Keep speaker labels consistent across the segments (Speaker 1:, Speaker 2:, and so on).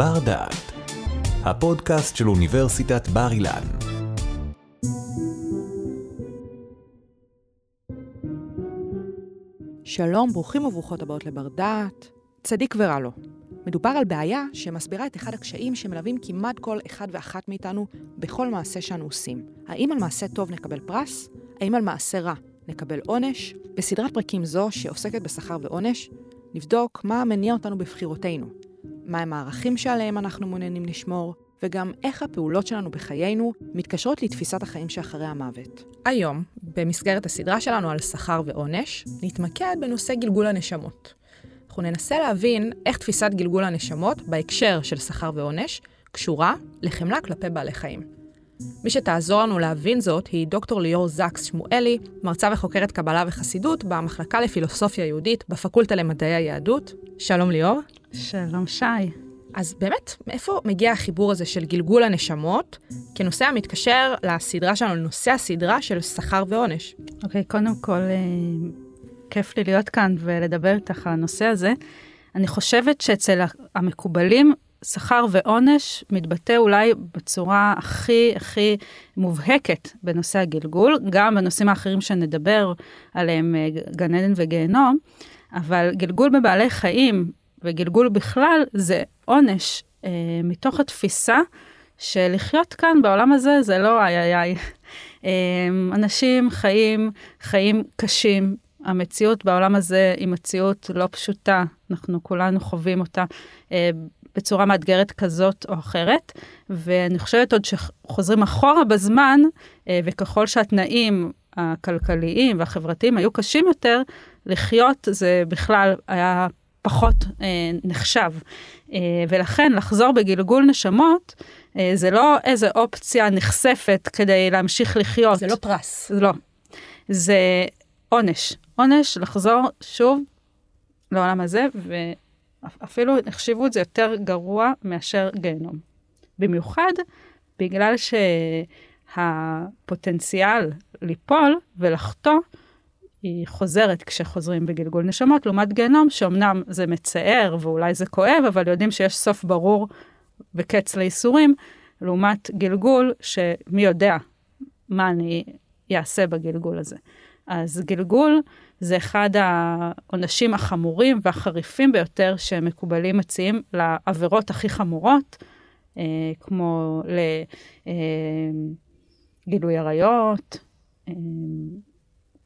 Speaker 1: בר דעת, הפודקאסט של אוניברסיטת בר אילן.
Speaker 2: שלום, ברוכים וברוכות הבאות לבר דעת. צדיק ורע לו. מדובר על בעיה שמסבירה את אחד הקשיים שמלווים כמעט כל אחד ואחת מאיתנו בכל מעשה שאנו עושים. האם על מעשה טוב נקבל פרס? האם על מעשה רע נקבל עונש? בסדרת פרקים זו, שעוסקת בשכר ועונש, נבדוק מה מניע אותנו בבחירותינו, מהם הערכים שעליהם אנחנו מעוניינים לשמור, וגם איך הפעולות שלנו בחיינו מתקשרות לתפיסת החיים שאחרי המוות. היום, במסגרת הסדרה שלנו על שכר ועונש, נתמקד בנושא גלגול הנשמות. אנחנו ננסה להבין איך תפיסת גלגול הנשמות, בהקשר של שכר ועונש, קשורה לחמלה כלפי בעלי חיים. מי שתעזור לנו להבין זאת היא דוקטור ליאור זקס שמואלי, מרצה וחוקרת קבלה וחסידות במחלקה לפילוסופיה יהודית בפקולטה למדעי היהדות. שלום ליאור.
Speaker 3: שלום שי.
Speaker 2: אז באמת, מאיפה מגיע החיבור הזה של גלגול הנשמות כנושא המתקשר לסדרה שלנו, לנושא הסדרה של שכר ועונש?
Speaker 3: אוקיי, okay, קודם כל, אה, כיף לי להיות כאן ולדבר איתך על הנושא הזה. אני חושבת שאצל המקובלים, שכר ועונש מתבטא אולי בצורה הכי הכי מובהקת בנושא הגלגול, גם בנושאים האחרים שנדבר עליהם, אה, גן עדן וגיהנום, אבל גלגול בבעלי חיים וגלגול בכלל זה עונש אה, מתוך התפיסה שלחיות כאן בעולם הזה זה לא איי איי איי. אה, אנשים חיים חיים קשים, המציאות בעולם הזה היא מציאות לא פשוטה, אנחנו כולנו חווים אותה אה, בצורה מאתגרת כזאת או אחרת, ואני חושבת עוד שחוזרים אחורה בזמן, אה, וככל שהתנאים הכלכליים והחברתיים היו קשים יותר, לחיות זה בכלל היה פחות אה, נחשב. אה, ולכן לחזור בגלגול נשמות, אה, זה לא איזה אופציה נחשפת כדי להמשיך לחיות.
Speaker 2: זה לא פרס.
Speaker 3: לא. זה עונש. עונש לחזור שוב לעולם הזה, ואפילו החשיבו את זה יותר גרוע מאשר גיהנום. במיוחד בגלל שהפוטנציאל ליפול ולחטוא היא חוזרת כשחוזרים בגלגול נשמות, לעומת גיהנום, שאומנם זה מצער ואולי זה כואב, אבל יודעים שיש סוף ברור וקץ לייסורים, לעומת גלגול שמי יודע מה אני אעשה בגלגול הזה. אז גלגול זה אחד העונשים החמורים והחריפים ביותר שמקובלים מציעים לעבירות הכי חמורות, אה, כמו לגילוי אה, עריות, אה,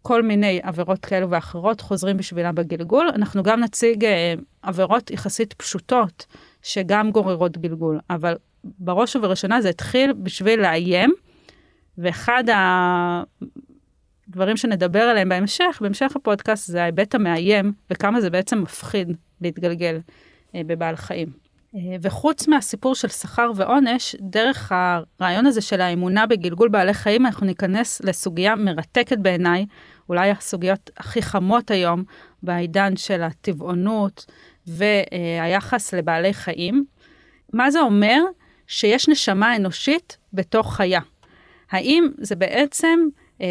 Speaker 3: כל מיני עבירות כאלו ואחרות חוזרים בשבילם בגלגול. אנחנו גם נציג אה, עבירות יחסית פשוטות, שגם גוררות גלגול, אבל בראש ובראשונה זה התחיל בשביל לאיים, ואחד הדברים שנדבר עליהם בהמשך, בהמשך הפודקאסט, זה ההיבט המאיים, וכמה זה בעצם מפחיד להתגלגל אה, בבעל חיים. אה, וחוץ מהסיפור של שכר ועונש, דרך הרעיון הזה של האמונה בגלגול בעלי חיים, אנחנו ניכנס לסוגיה מרתקת בעיניי, אולי הסוגיות הכי חמות היום בעידן של הטבעונות והיחס לבעלי חיים. מה זה אומר? שיש נשמה אנושית בתוך חיה. האם זה בעצם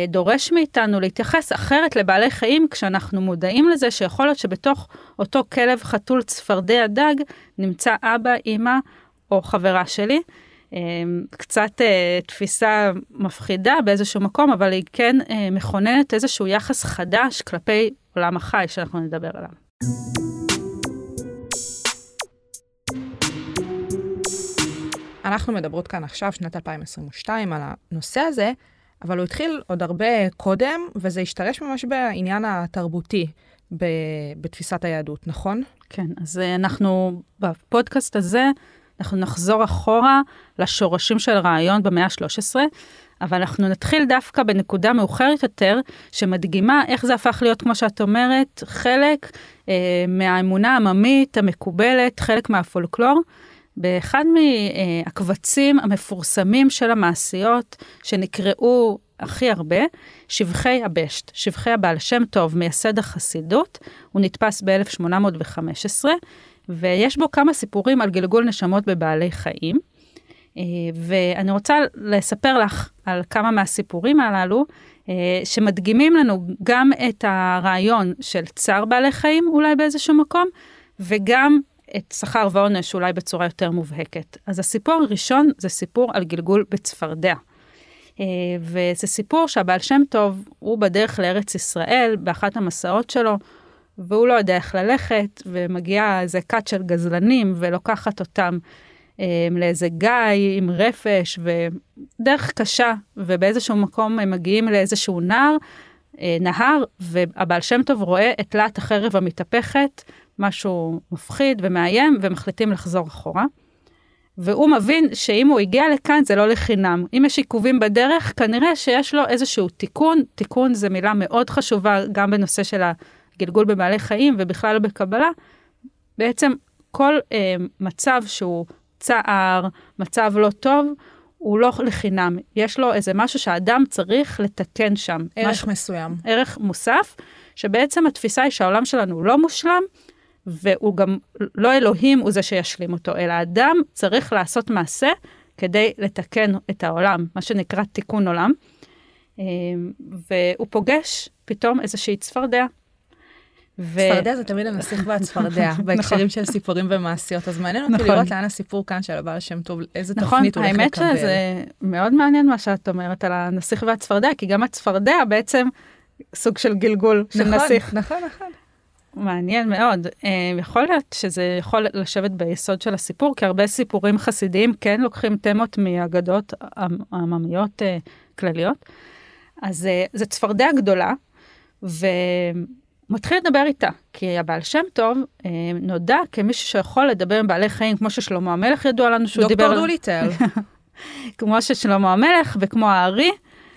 Speaker 3: דורש מאיתנו להתייחס אחרת לבעלי חיים כשאנחנו מודעים לזה שיכול להיות שבתוך אותו כלב, חתול, צפרדע, דג, נמצא אבא, אימא או חברה שלי. אמ, קצת אה, תפיסה מפחידה באיזשהו מקום, אבל היא כן אה, מכוננת איזשהו יחס חדש כלפי עולם החי שאנחנו נדבר עליו.
Speaker 2: אנחנו מדברות כאן עכשיו, שנת 2022, על הנושא הזה, אבל הוא התחיל עוד הרבה קודם, וזה השתרש ממש בעניין התרבותי בתפיסת היהדות, נכון?
Speaker 3: כן, אז אה, אנחנו בפודקאסט הזה אנחנו נחזור אחורה לשורשים של הרעיון במאה ה-13, אבל אנחנו נתחיל דווקא בנקודה מאוחרת יותר, שמדגימה איך זה הפך להיות, כמו שאת אומרת, חלק אה, מהאמונה העממית המקובלת, חלק מהפולקלור. באחד מהקבצים המפורסמים של המעשיות, שנקראו הכי הרבה, שבחי הבשט, שבחי הבעל שם טוב, מייסד החסידות, הוא נתפס ב-1815, ויש בו כמה סיפורים על גלגול נשמות בבעלי חיים. אה, ואני רוצה לספר לך על כמה מהסיפורים הללו, אה, שמדגימים לנו גם את הרעיון של צער בעלי חיים אולי באיזשהו מקום, וגם את שכר ועונש אולי בצורה יותר מובהקת. אז הסיפור הראשון זה סיפור על גלגול בצפרדע. אה, וזה סיפור שהבעל שם טוב, הוא בדרך לארץ ישראל, באחת המסעות שלו, והוא לא יודע איך ללכת, ומגיעה איזה כת של גזלנים ולוקחת אותם אה, לאיזה גיא עם רפש, ודרך קשה, ובאיזשהו מקום הם מגיעים לאיזשהו נער, אה, נהר, והבעל שם טוב רואה את להט החרב המתהפכת, משהו מפחיד ומאיים, ומחליטים לחזור אחורה. והוא מבין שאם הוא הגיע לכאן זה לא לחינם. אם יש עיכובים בדרך, כנראה שיש לו איזשהו תיקון. תיקון זה מילה מאוד חשובה גם בנושא של הגלגול בבעלי חיים ובכלל בקבלה. בעצם כל אה, מצב שהוא צער, מצב לא טוב, הוא לא לחינם. יש לו איזה משהו שהאדם צריך לתקן שם.
Speaker 2: ערך
Speaker 3: משהו,
Speaker 2: מסוים.
Speaker 3: ערך מוסף, שבעצם התפיסה היא שהעולם שלנו לא מושלם, והוא גם לא אלוהים הוא זה שישלים אותו, אלא אדם צריך לעשות מעשה כדי לתקן את העולם, מה שנקרא תיקון עולם. אה, והוא פוגש פתאום איזושהי צפרדע.
Speaker 2: ו... צפרדע זה תמיד הנסיך והצפרדע, נכון. בהקשרים של סיפורים ומעשיות, אז מעניין אותי נכון. לראות לאן הסיפור כאן של הבעל שם טוב, איזה נכון, תפנית הוא הולך לקבל.
Speaker 3: האמת שזה מאוד מעניין מה שאת אומרת על הנסיך והצפרדע, כי גם הצפרדע בעצם סוג של גלגול של
Speaker 2: נכון,
Speaker 3: נסיך.
Speaker 2: נכון, נכון.
Speaker 3: מעניין מאוד. Uh, יכול להיות שזה יכול לשבת ביסוד של הסיפור, כי הרבה סיפורים חסידיים כן לוקחים תמות מאגדות עממיות uh, כלליות. אז uh, זו צפרדע גדולה, ומתחיל לדבר איתה, כי הבעל שם טוב נודע כמישהו שיכול לדבר עם בעלי חיים, כמו ששלמה המלך ידוע לנו שהוא דיבר...
Speaker 2: דוקטור דוליטל.
Speaker 3: כמו ששלמה המלך וכמו הארי,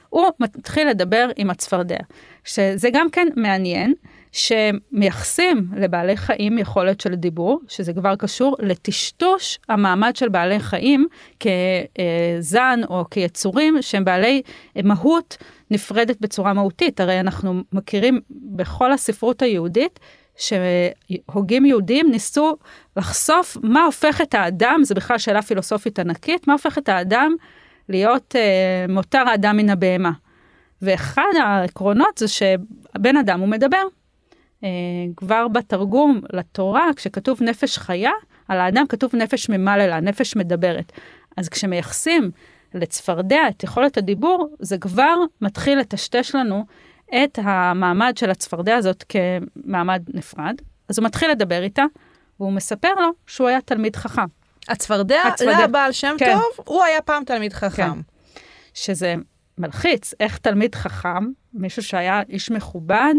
Speaker 3: הוא מתחיל לדבר עם הצפרדע, שזה גם כן מעניין. שמייחסים לבעלי חיים יכולת של דיבור, שזה כבר קשור לטשטוש המעמד של בעלי חיים כזן או כיצורים שהם בעלי מהות נפרדת בצורה מהותית. הרי אנחנו מכירים בכל הספרות היהודית שהוגים יהודים ניסו לחשוף מה הופך את האדם, זו בכלל שאלה פילוסופית ענקית, מה הופך את האדם להיות אה, מותר האדם מן הבהמה. ואחד העקרונות זה שבן אדם הוא מדבר, כבר בתרגום לתורה, כשכתוב נפש חיה, על האדם כתוב נפש ממללה, נפש מדברת. אז כשמייחסים לצפרדע את יכולת הדיבור, זה כבר מתחיל לטשטש לנו את המעמד של הצפרדע הזאת כמעמד נפרד. אז הוא מתחיל לדבר איתה, והוא מספר לו שהוא היה תלמיד חכם.
Speaker 2: הצפרדע, הצפרדע. לבעל שם כן. טוב, הוא היה פעם תלמיד חכם. כן.
Speaker 3: שזה מלחיץ, איך תלמיד חכם, מישהו שהיה איש מכובד,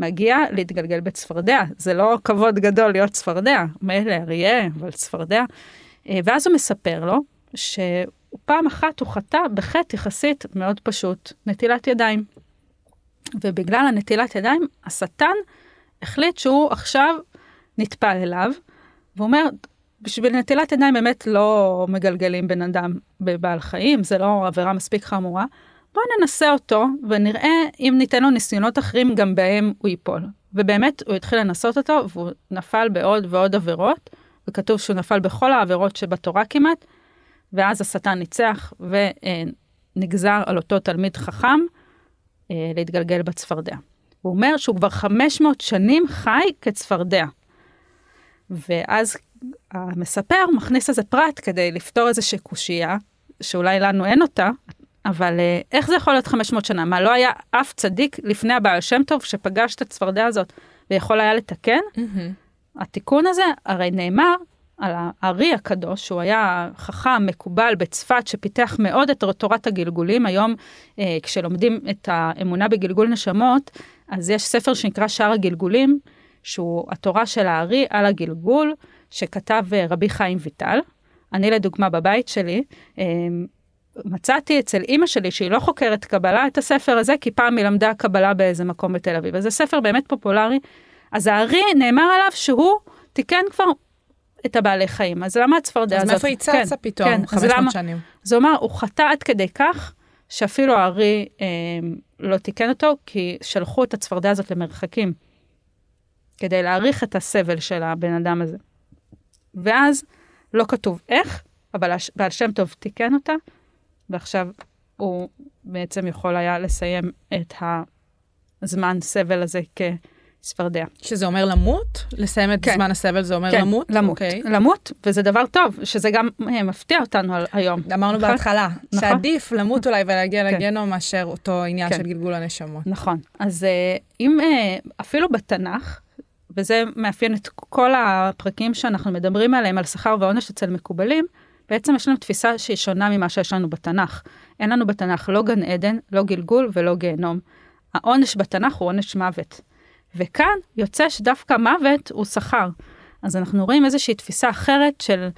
Speaker 3: מגיע להתגלגל בצפרדע. זה לא כבוד גדול להיות צפרדע, מילא אריה, אבל צפרדע. אה, ואז הוא מספר לו שפעם אחת הוא חטא בחטא יחסית מאוד פשוט, נטילת ידיים. ובגלל הנטילת ידיים, השטן החליט שהוא עכשיו נטפל אליו, והוא אומר, בשביל נטילת ידיים באמת לא מגלגלים בן אדם בבעל חיים, זה לא עבירה מספיק חמורה. בוא ננסה אותו ונראה אם ניתן לו ניסיונות אחרים, גם בהם הוא ייפול. ובאמת הוא התחיל לנסות אותו והוא נפל בעוד ועוד עבירות, וכתוב שהוא נפל בכל העבירות שבתורה כמעט, ואז השטן ניצח ונגזר על אותו תלמיד חכם אה, להתגלגל בצפרדע. הוא אומר שהוא כבר 500 שנים חי כצפרדע. ואז המספר מכניס איזה פרט כדי לפתור איזושהי קושייה, שאולי לנו אין אותה, אבל אה, איך זה יכול להיות 500 שנה? מה, לא היה אף צדיק לפני הבעל שם טוב שפגש את הצפרדע הזאת ויכול היה לתקן? Mm-hmm. התיקון הזה הרי נאמר על הארי הקדוש, שהוא היה חכם, מקובל בצפת, שפיתח מאוד את תורת הגלגולים. היום, אה, כשלומדים את האמונה בגלגול נשמות, אז יש ספר שנקרא שער הגלגולים, שהוא התורה של הארי על הגלגול, שכתב אה, רבי חיים ויטל. אני לדוגמה בבית שלי, אה, מצאתי אצל אימא שלי, שהיא לא חוקרת קבלה, את הספר הזה, כי פעם היא למדה קבלה באיזה מקום בתל אביב. אז זה ספר באמת פופולרי. אז הארי, נאמר עליו שהוא תיקן כבר את הבעלי חיים. אז למה הצפרדע הזאת?
Speaker 2: אז מאיפה היא צצה כן, פתאום, כן, 500 למה, שנים?
Speaker 3: זה אומר, הוא חטא עד כדי כך, שאפילו הארי אה, לא תיקן אותו, כי שלחו את הצפרדע הזאת למרחקים, כדי להעריך את הסבל של הבן אדם הזה. ואז לא כתוב איך, אבל בעל שם טוב תיקן אותה, ועכשיו הוא בעצם יכול היה לסיים את הזמן סבל הזה כ, צפרדע.
Speaker 2: שזה אומר למות? לסיים את
Speaker 3: כן.
Speaker 2: זמן הסבל זה אומר
Speaker 3: כן,
Speaker 2: למות?
Speaker 3: למות,
Speaker 2: אוקיי.
Speaker 3: למות, וזה דבר טוב, שזה גם אה, מפתיע אותנו היום.
Speaker 2: אמרנו
Speaker 3: נכון?
Speaker 2: בהתחלה,
Speaker 3: נכון.
Speaker 2: שעדיף למות אולי ולהגיע
Speaker 3: כן.
Speaker 2: לגיהנום מאשר אותו עניין
Speaker 3: כן.
Speaker 2: של גלגול הנשמות.
Speaker 3: נכון. אז אה, אם אה, אפילו בתנ"ך, וזה מאפיין את כל הפרקים שאנחנו מדברים עליהם, על שכר ועונש אצל מקובלים, בעצם יש לנו תפיסה שהיא שונה ממה שיש לנו בתנ"ך. אין לנו בתנ"ך לא גן עדן, לא גלגול ולא גיהנום. העונש בתנ"ך הוא עונש מוות. וכאן יוצא שדווקא מוות הוא שכר. אז אנחנו רואים איזושהי תפיסה אחרת של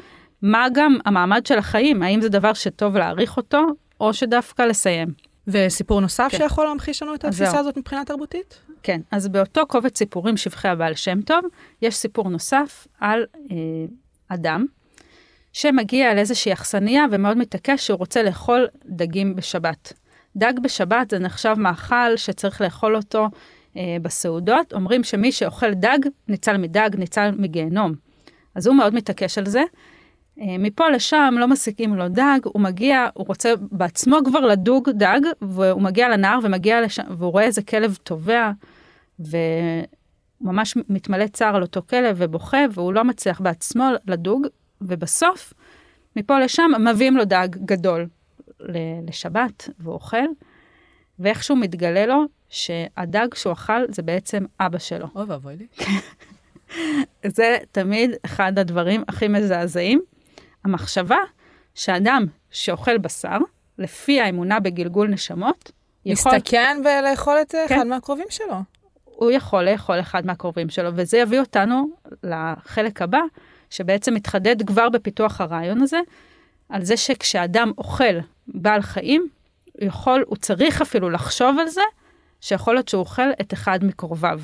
Speaker 3: מה גם המעמד של החיים, האם זה דבר שטוב להעריך אותו, או שדווקא לסיים.
Speaker 2: וסיפור נוסף
Speaker 3: כן.
Speaker 2: שיכול להמחיש לנו את התפיסה. הזאת מבחינה תרבותית?
Speaker 3: כן, אז באותו קובץ סיפורים שבחי הבעל שם טוב, יש סיפור נוסף על אה, אדם שמגיע לאיזושהי אכסניה ומאוד מתעקש שהוא רוצה לאכול דגים בשבת. דג בשבת זה נחשב מאכל שצריך לאכול אותו אה, בסעודות. אומרים שמי שאוכל דג, ניצל מדג, ניצל מגיהנום. אז הוא מאוד מתעקש על זה. אה, מפה לשם לא משיגים לו דג, הוא מגיע, הוא רוצה בעצמו כבר לדוג דג, והוא מגיע לנהר ומגיע לשם, והוא רואה איזה כלב טובע, וממש מתמלא צער על אותו כלב ובוכה, והוא לא מצליח בעצמו לדוג, ובסוף, מפה לשם מביאים לו דג גדול לשבת, והוא אוכל, ואיכשהו מתגלה לו שהדג שהוא אכל זה בעצם אבא שלו.
Speaker 2: אוי ואבוי לי.
Speaker 3: זה תמיד אחד הדברים הכי מזעזעים. המחשבה שאדם שאוכל בשר, לפי האמונה בגלגול נשמות, יכול,
Speaker 2: להסתכן ולאכול את
Speaker 3: כן.
Speaker 2: אחד מהקרובים שלו.
Speaker 3: הוא יכול לאכול אחד מהקרובים שלו, וזה יביא אותנו לחלק הבא, שבעצם מתחדד כבר בפיתוח הרעיון הזה, על זה שכשאדם אוכל בעל חיים, הוא יכול, הוא צריך אפילו לחשוב על זה, שיכול להיות שהוא אוכל את אחד מקרוביו.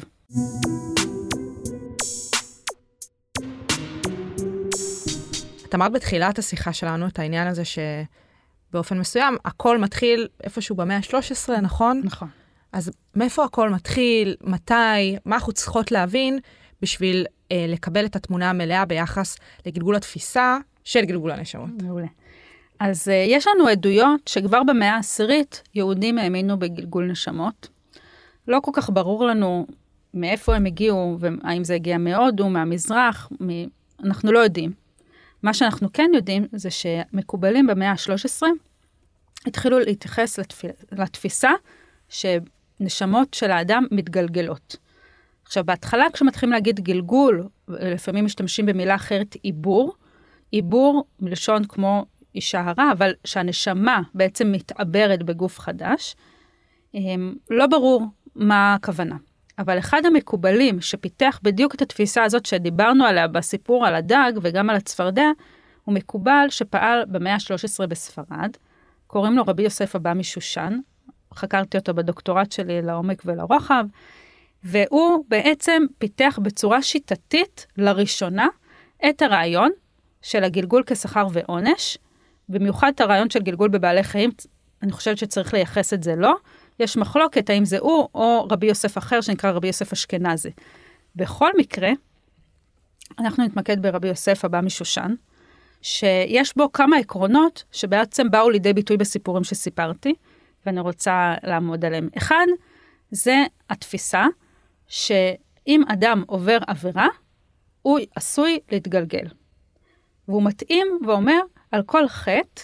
Speaker 2: את אמרת בתחילת השיחה שלנו את העניין הזה שבאופן מסוים הכל מתחיל איפשהו במאה ה-13, נכון?
Speaker 3: נכון.
Speaker 2: אז מאיפה הכל מתחיל, מתי, מה אנחנו צריכות להבין בשביל לקבל את התמונה המלאה ביחס לגלגול התפיסה של גלגול הנשמות.
Speaker 3: מעולה. אז uh, יש לנו עדויות שכבר במאה העשירית יהודים האמינו בגלגול נשמות. לא כל כך ברור לנו מאיפה הם הגיעו, והאם זה הגיע מהודו, מהמזרח, מ... אנחנו לא יודעים. מה שאנחנו כן יודעים זה שמקובלים במאה ה-13 התחילו להתייחס לתפ... לתפיסה שנשמות של האדם מתגלגלות. עכשיו, בהתחלה כשמתחילים להגיד גלגול, לפעמים משתמשים במילה אחרת עיבור. עיבור מלשון כמו אישה הרה, אבל שהנשמה בעצם מתעברת בגוף חדש. הם, לא ברור מה הכוונה. אבל אחד המקובלים שפיתח בדיוק את התפיסה הזאת שדיברנו עליה בסיפור על הדג וגם על הצפרדע, הוא מקובל שפעל במאה ה-13 בספרד. קוראים לו רבי יוסף אבא משושן. חקרתי אותו בדוקטורט שלי לעומק ולרוחב. והוא בעצם פיתח בצורה שיטתית לראשונה את הרעיון של הגלגול כשכר ועונש, במיוחד את הרעיון של גלגול בבעלי חיים, אני חושבת שצריך לייחס את זה לו. יש מחלוקת האם זה הוא או רבי יוסף אחר שנקרא רבי יוסף אשכנזי. בכל מקרה, אנחנו נתמקד ברבי יוסף הבא משושן, שיש בו כמה עקרונות שבעצם באו לידי ביטוי בסיפורים שסיפרתי, ואני רוצה לעמוד עליהם. אחד, זה התפיסה שאם אדם עובר עבירה, הוא עשוי להתגלגל. והוא מתאים ואומר על כל חטא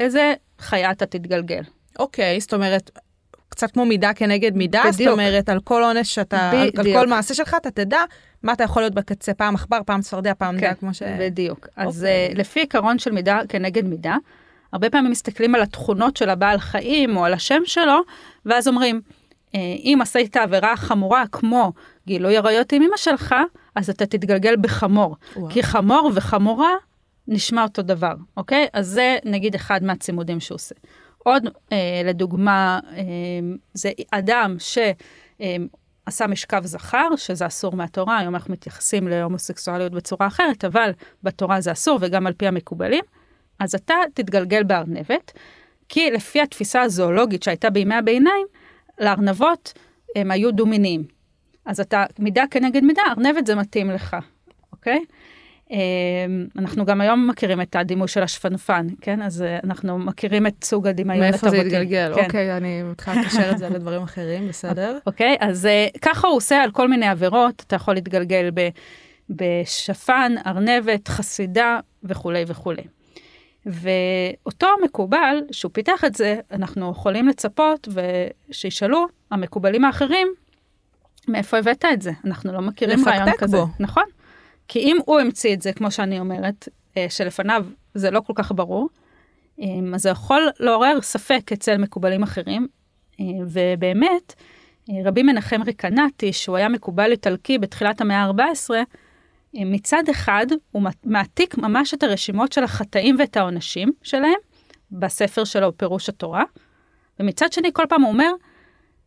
Speaker 3: איזה חיה אתה תתגלגל.
Speaker 2: אוקיי, זאת אומרת, קצת כמו מידה כנגד מידה, זאת
Speaker 3: בדיוק.
Speaker 2: אומרת, על כל עונש שאתה, על, על
Speaker 3: בדיוק.
Speaker 2: כל מעשה שלך, אתה תדע מה אתה יכול להיות בקצה, פעם עכבר, פעם צפרדע, פעם
Speaker 3: כן,
Speaker 2: דג, כמו ש...
Speaker 3: בדיוק. אז
Speaker 2: אוקיי.
Speaker 3: uh, לפי עיקרון של מידה כנגד מידה, הרבה פעמים מסתכלים על התכונות של הבעל חיים או על השם שלו, ואז אומרים, אם עשית עבירה חמורה כמו גילוי עריות עם אמא שלך, אז אתה תתגלגל בחמור.
Speaker 2: וואו.
Speaker 3: כי חמור וחמורה נשמע אותו דבר, אוקיי? אז זה נגיד אחד מהצימודים שהוא עושה. עוד אה, לדוגמה, אה, זה אדם ש... אה, משכב זכר, שזה אסור מהתורה, היום אנחנו מתייחסים להומוסקסואליות בצורה אחרת, אבל בתורה זה אסור וגם על פי המקובלים, אז אתה תתגלגל בארנבת, כי לפי התפיסה הזואולוגית שהייתה בימי הביניים, לארנבות הם היו דו-מיניים. אז אתה, מידה כנגד מידה, ארנבת זה מתאים לך, אוקיי? אה, אנחנו גם היום מכירים את הדימוי של השפנפן, כן? אז אה, אנחנו מכירים את סוג הדמיון
Speaker 2: מאיפה
Speaker 3: התרבותי.
Speaker 2: זה התגלגל?
Speaker 3: כן.
Speaker 2: אוקיי, אני מתחילה לקשר את זה לדברים אחרים, בסדר?
Speaker 3: אוקיי, אז אה, ככה הוא עושה על כל מיני עבירות, אתה יכול להתגלגל ב, בשפן, ארנבת, חסידה וכולי וכולי. ואותו מקובל, שהוא פיתח את זה, אנחנו יכולים לצפות ושישאלו המקובלים האחרים, מאיפה הבאת את זה? אנחנו לא מכירים רעיון כזה.
Speaker 2: בו.
Speaker 3: נכון. כי אם הוא המציא את זה, כמו שאני אומרת, אה, שלפניו זה לא כל כך ברור, אה, אז זה יכול לעורר ספק אצל מקובלים אחרים, אה, ובאמת, רבי מנחם ריקנטי, שהוא היה מקובל איטלקי בתחילת המאה ה-14, אה, מצד אחד הוא מעתיק ממש את הרשימות של החטאים ואת העונשים שלהם בספר שלו, פירוש התורה, ומצד שני כל פעם הוא אומר,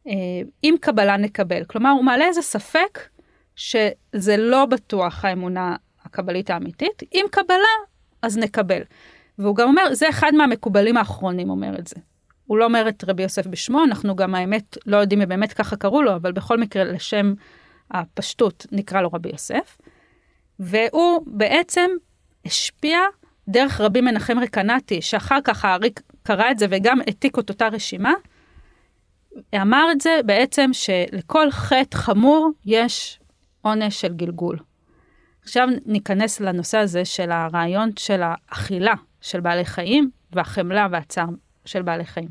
Speaker 3: אה, אם קבלה נקבל. כלומר, הוא מעלה איזה ספק שזה לא בטוח האמונה הקבלית האמיתית, אם קבלה, אז נקבל. והוא גם אומר, זה אחד מהמקובלים האחרונים אומר את זה. הוא לא אומר את רבי יוסף בשמו, אנחנו גם האמת לא יודעים אם באמת ככה קראו לו, אבל בכל מקרה לשם הפשטות נקרא לו רבי יוסף. והוא בעצם השפיע דרך רבי מנחם רקנטי, שאחר כך האריק קרא את זה וגם העתיק את אותה רשימה, אמר את זה בעצם שלכל חטא חמור יש עונש של גלגול. עכשיו ניכנס לנושא הזה של הרעיון של האכילה של בעלי חיים והחמלה והצער של בעלי חיים.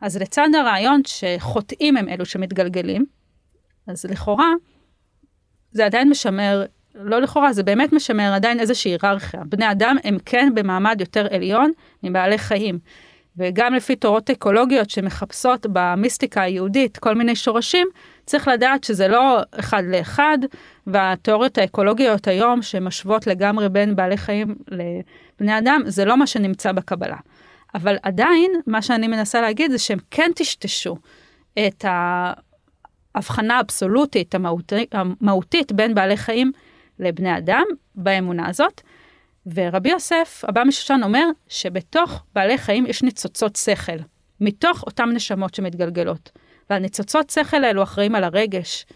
Speaker 3: אז לצד הרעיון שחוטאים הם אלו שמתגלגלים, אז לכאורה זה עדיין משמר, לא לכאורה, זה באמת משמר עדיין איזושהי היררכיה. בני אדם הם כן במעמד יותר עליון מבעלי חיים. וגם לפי תורות אקולוגיות שמחפשות במיסטיקה היהודית כל מיני שורשים, צריך לדעת שזה לא אחד לאחד, והתיאוריות האקולוגיות היום שמשוות לגמרי בין בעלי חיים לבני אדם, זה לא מה שנמצא בקבלה. אבל עדיין, מה שאני מנסה להגיד זה שהם כן טשטשו את ההבחנה האבסולוטית, המהותית, המהותית בין בעלי חיים לבני אדם באמונה הזאת. ורבי יוסף, הבא משושן, אומר שבתוך בעלי חיים יש ניצוצות שכל, מתוך אותן נשמות שמתגלגלות. והניצוצות שכל האלו אחראים על הרגש,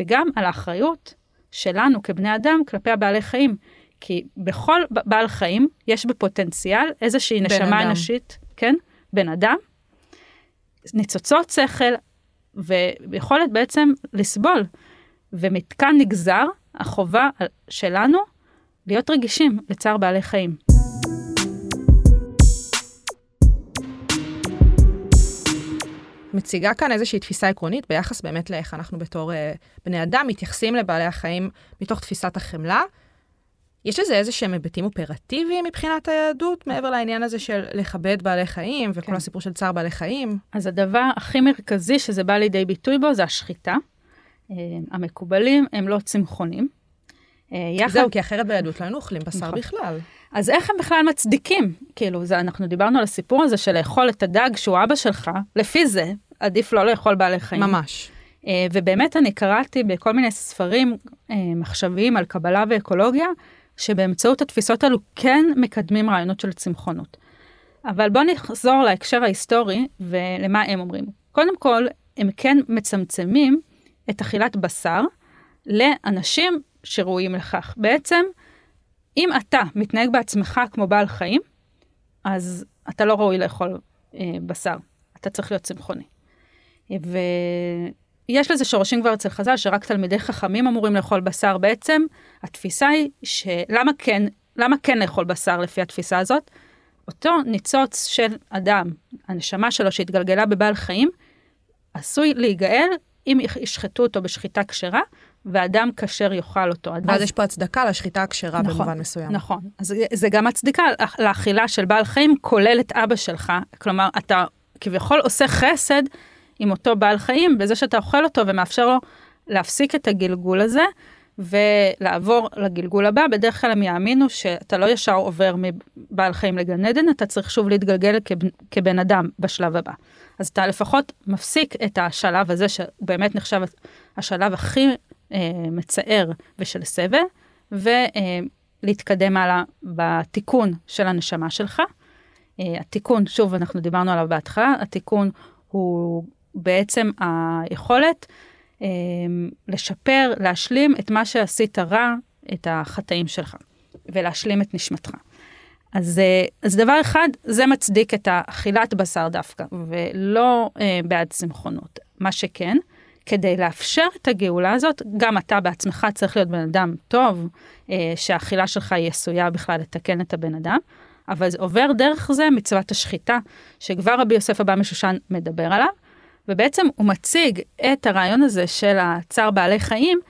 Speaker 3: וגם על האחריות שלנו כבני אדם כלפי הבעלי חיים. כי בכל בעל חיים יש בפוטנציאל איזושהי נשמה
Speaker 2: אדם.
Speaker 3: אנושית, כן? בן אדם, ניצוצות שכל, ויכולת בעצם לסבול. ומכאן נגזר החובה שלנו להיות רגישים לצער בעלי חיים.
Speaker 2: מציגה כאן איזושהי תפיסה עקרונית ביחס באמת לאיך אנחנו בתור uh, בני אדם מתייחסים לבעלי החיים מתוך תפיסת החמלה. יש לזה איזה שהם היבטים אופרטיביים מבחינת היהדות, מעבר לעניין הזה של לכבד בעלי חיים וכל
Speaker 3: כן.
Speaker 2: הסיפור של צער בעלי חיים?
Speaker 3: אז הדבר הכי מרכזי שזה בא לידי ביטוי בו זה השחיטה. אה, המקובלים הם לא צמחונים. אה, יחד,
Speaker 2: זהו, כי אחרת ביהדות לא היינו אוכלים בשר
Speaker 3: נכון.
Speaker 2: בכלל.
Speaker 3: אז איך הם בכלל מצדיקים? כאילו, זה, אנחנו דיברנו על הסיפור הזה של לאכול את הדג שהוא אבא שלך, לפי זה עדיף לא לאכול בעלי חיים.
Speaker 2: ממש.
Speaker 3: אה, ובאמת אני קראתי בכל מיני ספרים מחשביים על קבלה ואקולוגיה, שבאמצעות התפיסות האלו כן מקדמים רעיונות של צמחונות. אבל בואו נחזור להקשר ההיסטורי ולמה הם אומרים. קודם כל, הם כן מצמצמים את אכילת בשר לאנשים שראויים לכך. בעצם, אם אתה מתנהג בעצמך כמו בעל חיים, אז אתה לא ראוי לאכול אה, בשר, אתה צריך להיות צמחוני. ויש לזה שורשים כבר אצל חז"ל, שרק תלמידי חכמים אמורים לאכול בשר. בעצם, התפיסה היא שלמה כן, למה כן לאכול בשר לפי התפיסה הזאת? אותו ניצוץ של אדם, הנשמה שלו שהתגלגלה בבעל חיים, עשוי להיגאל אם ישחטו אותו בשחיטה כשרה, ואדם כשר יאכל אותו.
Speaker 2: ואז יש פה הצדקה לשחיטה הכשרה
Speaker 3: נכון,
Speaker 2: במובן מסוים.
Speaker 3: נכון. אז זה- זה גם הצדקה לאכילה של בעל חיים, כולל את אבא שלך. כלומר, אתה כביכול עושה חסד עם אותו בעל חיים, בזה שאתה אוכל אותו ומאפשר לו להפסיק את הגלגול הזה, ולעבור לגלגול הבא. בדרך כלל הם יאמינו שאתה לא ישר עובר מבעל חיים לגן עדן, אתה צריך שוב להתגלגל כבן, כבן אדם בשלב הבא. אז אתה לפחות מפסיק את השלב הזה, שהוא באמת נחשב השלב הכי אה, מצער ושל סבל, ולהתקדם הלאה בתיקון של הנשמה שלך. אה, התיקון, שוב, אנחנו דיברנו עליו בהתחלה, התיקון הוא בעצם היכולת אה, לשפר, להשלים את מה שעשית רע, את החטאים שלך. ולהשלים את נשמתך. אז, אה, אז דבר אחד, זה מצדיק את האכילת בשר דווקא, ולא אה, בעד צמחונות. מה שכן, כדי לאפשר את הגאולה הזאת, גם אתה בעצמך צריך להיות בן אדם טוב, אה, שהאכילה שלך היא עשויה בכלל לתקן את הבן אדם, אבל זה עובר דרך זה מצוות השחיטה, שכבר רבי יוסף אבא משושן מדבר עליו, ובעצם הוא מציג את הרעיון הזה של הצער בעלי חיים,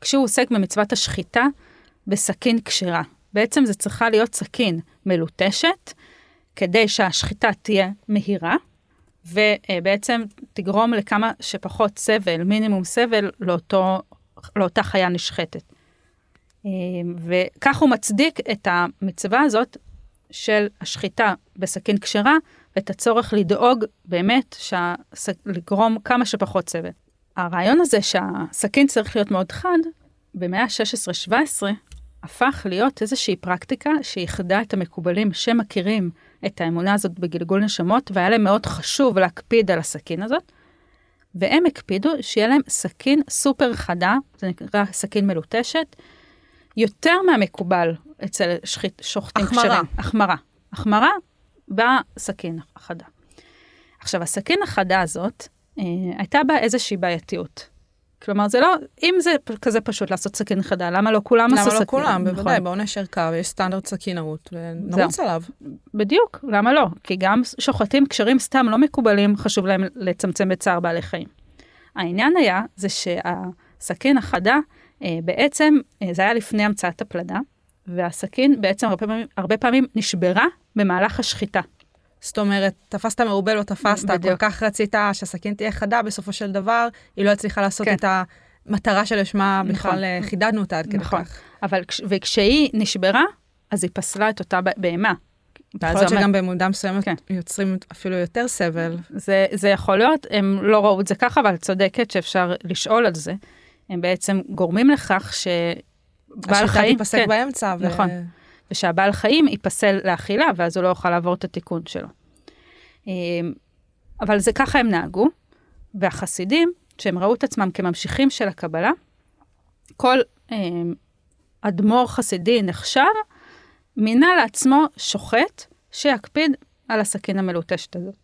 Speaker 3: כשהוא עוסק במצוות השחיטה בסכין כשרה. בעצם זה צריכה להיות סכין מלוטשת, כדי שהשחיטה תהיה מהירה, ובעצם תגרום לכמה שפחות סבל, מינימום סבל, לאותו, לאותה חיה נשחטת. וכך הוא מצדיק את המצווה הזאת של השחיטה בסכין כשרה, ואת הצורך לדאוג באמת שהס... לגרום כמה שפחות סבל. הרעיון הזה שהסכין צריך להיות מאוד חד, במאה ה-16-17 הפך להיות איזושהי פרקטיקה שאיחדה את המקובלים שמכירים את האמונה הזאת בגלגול נשמות, והיה להם מאוד חשוב להקפיד על הסכין הזאת. והם הקפידו שיהיה להם סכין סופר חדה, זה נקרא סכין מלוטשת, יותר מהמקובל אצל שחית, שוחטים
Speaker 2: החמרה.
Speaker 3: כשרים. החמרה. החמרה בסכין החדה. עכשיו, הסכין החדה הזאת, אה, הייתה בה איזושהי בעייתיות. כלומר, זה לא, אם זה כזה פשוט לעשות סכין חדה, למה לא כולם עשו
Speaker 2: למה
Speaker 3: סכין?
Speaker 2: לא כולם?
Speaker 3: נכון.
Speaker 2: בוודאי, בעונש ערכה ויש סטנדרט סכינאות, ונרוץ עליו.
Speaker 3: בדיוק, למה לא? כי גם שוחטים כשרים סתם לא מקובלים, חשוב להם לצמצם בצער בעלי חיים. העניין היה, זה שהסכין החדה, אה, בעצם, אה, זה היה לפני המצאת הפלדה, והסכין בעצם הרבה פעמים, הרבה פעמים נשברה במהלך השחיטה.
Speaker 2: זאת אומרת, תפסת מרובה לא תפסת, כל
Speaker 3: בדיוק.
Speaker 2: כך רצית שהסכין תהיה חדה, בסופו של דבר, היא לא הצליחה לעשות
Speaker 3: כן.
Speaker 2: את המטרה שלשמה
Speaker 3: נכון.
Speaker 2: בכלל אה, חידדנו אותה עד כדי
Speaker 3: נכון.
Speaker 2: כך.
Speaker 3: אבל כש- וכשהיא נשברה, אז היא פסלה את אותה בהמה.
Speaker 2: יכול להיות שגם במודע מסוימת
Speaker 3: כן.
Speaker 2: יוצרים אפילו יותר סבל.
Speaker 3: זה, זה יכול להיות, הם לא ראו את זה ככה, אבל צודקת שאפשר לשאול על זה. הם בעצם גורמים לכך
Speaker 2: השחיטה
Speaker 3: חיים,
Speaker 2: תיפסק
Speaker 3: כן,
Speaker 2: באמצע. ו-
Speaker 3: נכון. ושהבעל חיים ייפסל לאכילה, ואז הוא לא יוכל לעבור את התיקון שלו. אמ, אבל זה ככה הם נהגו, והחסידים, שהם ראו את עצמם כממשיכים של הקבלה, כל אמ, אדמו"ר חסידי נחשב, מינה לעצמו שוחט שיקפיד על הסכין המלוטשת הזאת.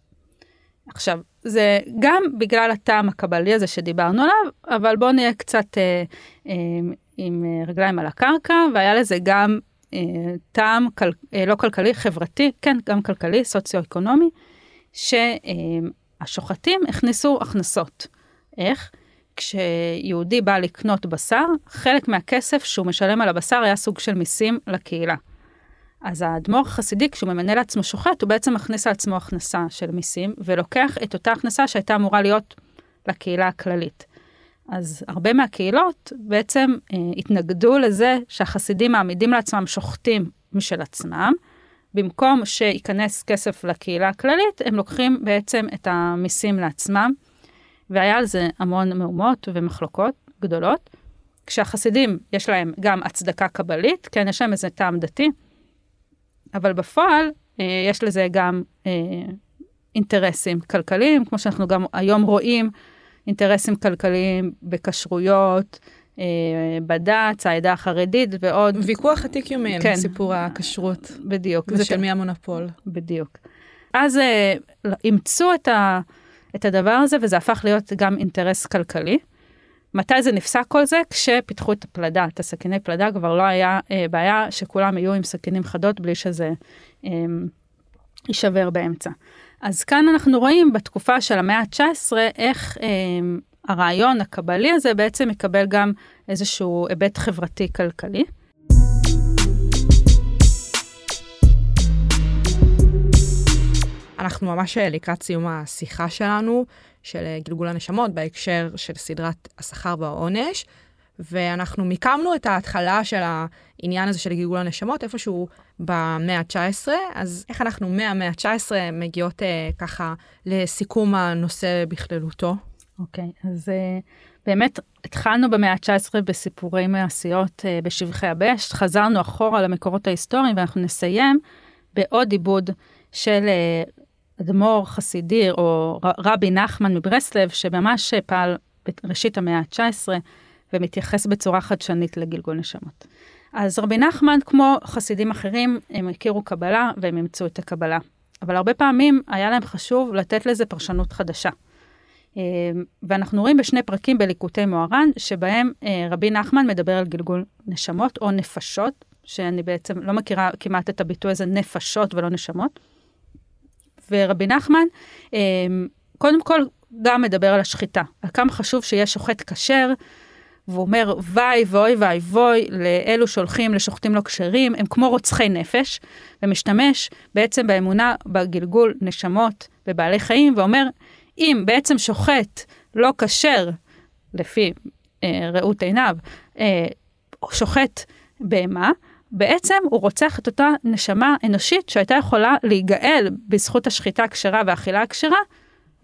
Speaker 3: עכשיו, זה גם בגלל הטעם הקבלי הזה שדיברנו עליו, אבל בואו נהיה קצת אה, אה, עם אה, רגליים על הקרקע, והיה לזה גם אה, טעם כל, אה, לא כלכלי, חברתי, כן, גם כלכלי, סוציו-אקונומי, שהשוחטים הכניסו הכנסות. איך? כשיהודי בא לקנות בשר, חלק מהכסף שהוא משלם על הבשר היה סוג של מיסים לקהילה. אז האדמו"ר החסידי, כשהוא ממנה לעצמו שוחט, הוא בעצם מכניס לעצמו הכנסה של מיסים, ולוקח את אותה הכנסה שהייתה אמורה להיות לקהילה הכללית. אז הרבה מהקהילות בעצם אה, התנגדו לזה שהחסידים מעמידים לעצמם שוחטים משל עצמם, במקום שייכנס כסף לקהילה הכללית, הם לוקחים בעצם את המיסים לעצמם, והיה על זה המון מהומות ומחלוקות גדולות. כשהחסידים יש להם גם הצדקה קבלית, כן, יש להם איזה טעם דתי, אבל בפועל אה, יש לזה גם אה, אינטרסים כלכליים, כמו שאנחנו גם היום רואים, אינטרסים כלכליים בכשרויות, אה, בד"ץ, העדה החרדית ועוד.
Speaker 2: ויכוח עתיק יומין,
Speaker 3: כן.
Speaker 2: סיפור הכשרות,
Speaker 3: בדיוק.
Speaker 2: ושל
Speaker 3: זה-
Speaker 2: מי המונופול.
Speaker 3: בדיוק. אז אה, אימצו את, ה, את הדבר הזה, וזה הפך להיות גם אינטרס כלכלי. מתי זה נפסק כל זה? כשפיתחו את הפלדה, את הסכיני פלדה, כבר לא היה אה, בעיה שכולם יהיו עם סכינים חדות בלי שזה אה, יישבר באמצע. אז כאן אנחנו רואים בתקופה של המאה ה-19 איך אה, הרעיון הקבלי הזה בעצם מקבל גם איזשהו היבט חברתי-כלכלי.
Speaker 2: אנחנו ממש אה, לקראת סיום השיחה שלנו, של אה, גלגול הנשמות, בהקשר של סדרת השכר והעונש, ואנחנו מיקמנו את ההתחלה של העניין הזה של גלגול הנשמות איפשהו במאה ה-19, אז איך אנחנו מהמאה ה-19 מגיעות אה, ככה לסיכום הנושא בכללותו?
Speaker 3: אוקיי, okay, אז uh, באמת התחלנו במאה ה-19 בסיפורי מעשיות uh, בשבחי הבשט, חזרנו אחורה למקורות ההיסטוריים ואנחנו נסיים בעוד עיבוד של uh, אדמו"ר חסידי או רבי נחמן מברסלב, שממש אה, פעל בראשית המאה ה-19 ומתייחס בצורה חדשנית לגלגול נשמות. אז רבי נחמן, כמו חסידים אחרים, הם הכירו קבלה והם אימצו את הקבלה. אבל הרבה פעמים היה להם חשוב לתת לזה פרשנות חדשה. אה, ואנחנו רואים בשני פרקים בליקוטי מוהר"ן, שבהם אה, רבי נחמן מדבר על גלגול נשמות או נפשות, שאני בעצם לא מכירה כמעט את הביטוי הזה נפשות ולא נשמות. ורבי נחמן, אה, קודם כל, גם מדבר על השחיטה, על כמה חשוב שיהיה שוחט כשר, והוא אומר, ויי ואוי ואי ואי לאלו שהולכים לשוחטים לא כשרים, הם כמו רוצחי נפש, ומשתמש בעצם באמונה בגלגול נשמות בבעלי חיים, ואומר, אם בעצם שוחט לא כשר, לפי אה, ראות עיניו, אה, שוחט בהמה, בעצם הוא רוצח את אותה נשמה אנושית שהייתה יכולה להיגאל בזכות השחיטה הכשרה והאכילה הכשרה,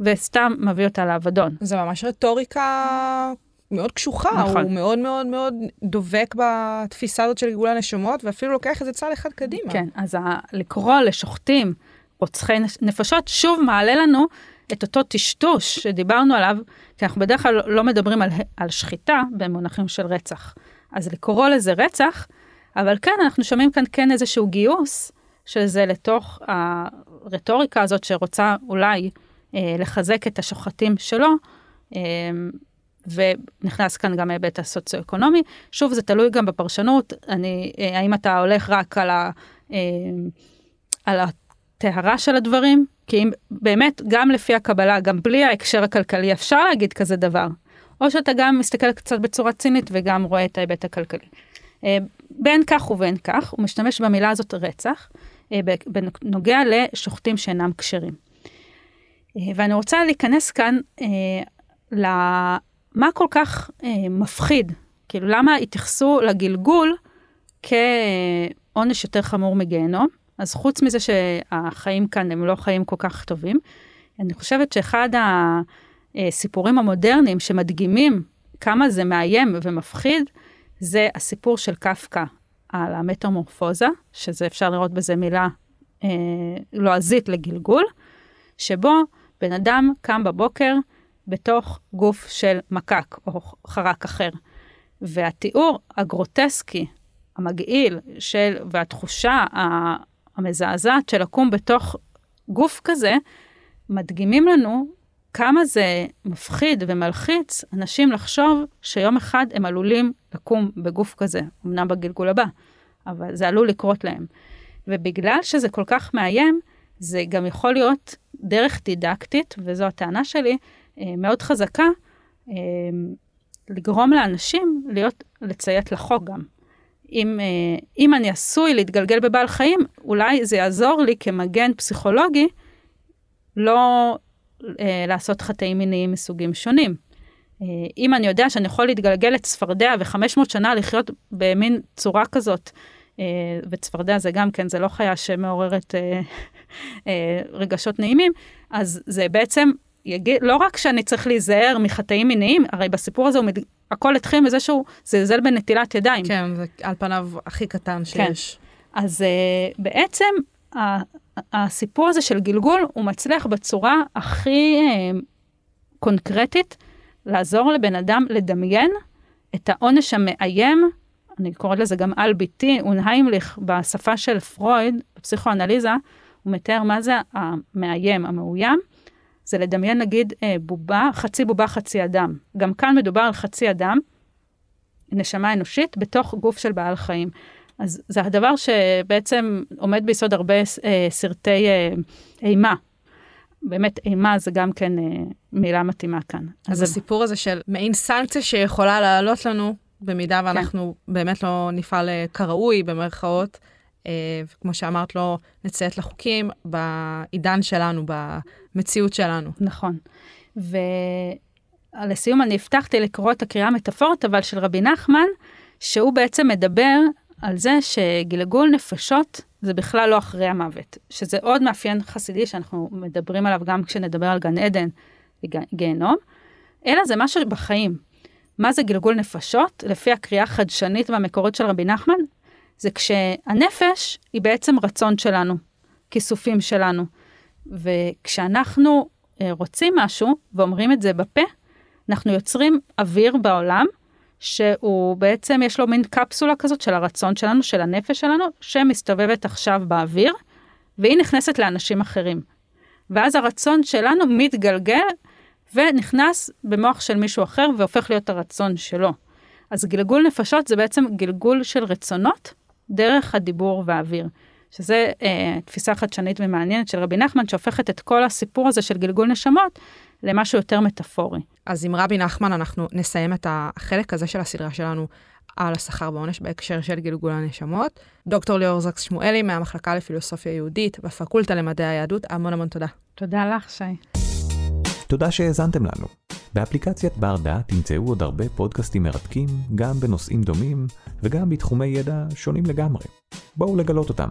Speaker 3: וסתם מביא אותה לאבדון.
Speaker 2: זה ממש רטוריקה מאוד קשוחה, נכון. הוא מאוד מאוד מאוד דובק בתפיסה הזאת של גלגול הנשמות, ואפילו לוקח את זה צעד אחד קדימה.
Speaker 3: כן, אז ה- לקרוא לשוחטים רוצחי נפשות, שוב מעלה לנו את אותו טשטוש שדיברנו עליו, כי אנחנו בדרך כלל לא מדברים על, על שחיטה במונחים של רצח. אז לקרוא לזה רצח, אבל כן, אנחנו שומעים כאן כן איזשהו גיוס של זה לתוך הרטוריקה הזאת שרוצה אולי אה, לחזק את השוחטים שלו, אה, ונכנס כאן גם ההיבט הסוציו-אקונומי. שוב, זה תלוי גם בפרשנות, אני, אה, האם אתה הולך רק על, ה, אה, על הטהרה של הדברים, כי אם באמת, גם לפי הקבלה, גם בלי ההקשר הכלכלי, אפשר להגיד כזה דבר. או שאתה גם מסתכל קצת בצורה צינית וגם רואה את ההיבט הכלכלי. אה, בין כך ובין כך, הוא משתמש במילה הזאת רצח, בנוגע לשוחטים שאינם כשרים. ואני רוצה להיכנס כאן מה כל כך אה, מפחיד? כאילו, למה התייחסו לגלגול כעונש יותר חמור מגיהנום? אז חוץ מזה שהחיים כאן הם לא חיים כל כך טובים, אני חושבת שאחד הסיפורים המודרניים שמדגימים כמה זה מאיים ומפחיד, זה הסיפור של קפקא על המטמורפוזה, שזה אפשר לראות בזה מילה אה, לועזית לגלגול, שבו בן אדם קם בבוקר, בתוך גוף של מקק או חרק אחר. והתיאור הגרוטסקי, המגעיל, של, והתחושה המזעזעת של לקום בתוך גוף כזה, מדגימים לנו כמה זה מפחיד ומלחיץ אנשים לחשוב שיום אחד הם עלולים לקום בגוף כזה, אמנם בגלגול הבא, אבל זה עלול לקרות להם. ובגלל שזה כל כך מאיים, זה גם יכול להיות דרך דידקטית, וזו הטענה שלי, מאוד חזקה, אה, לגרום לאנשים להיות, לציית לחוק גם. אם, אה, אם אני עשוי להתגלגל בבעל חיים, אולי זה יעזור לי כמגן פסיכולוגי לא לעשות חטאים מיניים מסוגים שונים. אם אני יודע שאני יכול להתגלגל לצפרדע ו-500 שנה לחיות במין צורה כזאת, וצפרדע זה גם כן, זה לא חיה שמעוררת רגשות נעימים, אז זה בעצם יגיד, לא רק שאני צריך להיזהר מחטאים מיניים, הרי בסיפור הזה מד... הכל התחיל מזה שהוא זלזל בנטילת ידיים.
Speaker 2: כן, זה על פניו הכי קטן כן. שיש.
Speaker 3: כן. אז uh, בעצם ה, הסיפור הזה של גלגול, הוא מצליח בצורה הכי uh, קונקרטית לעזור לבן אדם לדמיין את העונש המאיים, אני קוראת לזה גם על ביתי, אונהיימליך, בשפה של פרויד, בפסיכואנליזה, הוא מתאר מה זה המאיים, המאוים. זה לדמיין נגיד אה, בובה, חצי בובה, חצי אדם. גם כאן מדובר על חצי אדם, נשמה אנושית, בתוך גוף של בעל חיים. אז זה הדבר שבעצם עומד ביסוד הרבה אה, סרטי אה, אימה. באמת, אימה זה גם כן אה, מילה מתאימה כאן.
Speaker 2: אז, אז הסיפור הזה של מעין סנקציה שיכולה לעלות לנו, במידה כן. ואנחנו כן. באמת לא נפעל אה, כראוי, במרכאות, וכמו שאמרת, לא נציית לחוקים בעידן שלנו, במציאות שלנו.
Speaker 3: נכון. ולסיום אני הבטחתי לקרוא את הקריאה המטאפורית, אבל של רבי נחמן, שהוא בעצם מדבר על זה שגלגול נפשות זה בכלל לא אחרי המוות, שזה עוד מאפיין חסידי שאנחנו מדברים עליו גם כשנדבר על גן עדן וגיהנום, אלא זה משהו בחיים. מה זה גלגול נפשות? לפי הקריאה החדשנית והמקורית של רבי נחמן, זה כשהנפש היא בעצם רצון שלנו, כיסופים שלנו. וכשאנחנו אה, רוצים משהו ואומרים את זה בפה, אנחנו יוצרים אוויר בעולם שהוא בעצם יש לו מין קפסולה כזאת של הרצון שלנו, של הנפש שלנו, שמסתובבת עכשיו באוויר, והיא נכנסת לאנשים אחרים. ואז הרצון שלנו מתגלגל ונכנס במוח של מישהו אחר והופך להיות הרצון שלו. אז גלגול נפשות זה בעצם גלגול של רצונות דרך הדיבור והאוויר. שזה אה, תפיסה חדשנית ומעניינת של רבי נחמן, שהופכת את כל הסיפור הזה של גלגול נשמות למשהו יותר מטאפורי.
Speaker 2: אז עם רבי נחמן אנחנו נסיים את החלק הזה של הסדרה שלנו על השכר בעונש בהקשר של גלגול הנשמות. דוקטור ליאור זקס שמואלי מהמחלקה לפילוסופיה יהודית בפקולטה למדעי היהדות, המון המון תודה.
Speaker 3: תודה לך, שי.
Speaker 1: תודה שהאזנתם לנו. באפליקציית בר דעת תמצאו עוד הרבה פודקאסטים מרתקים, גם בנושאים דומים וגם בתחומי ידע שונים לגמרי. בואו לגלות אותם.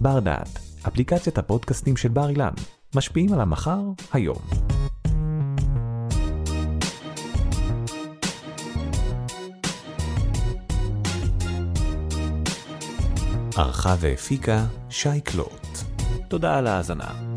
Speaker 1: בר דעת, אפליקציית הפודקאסטים של בר אילן, משפיעים על המחר, היום. ערכה והפיקה שי קלוט. תודה על ההאזנה.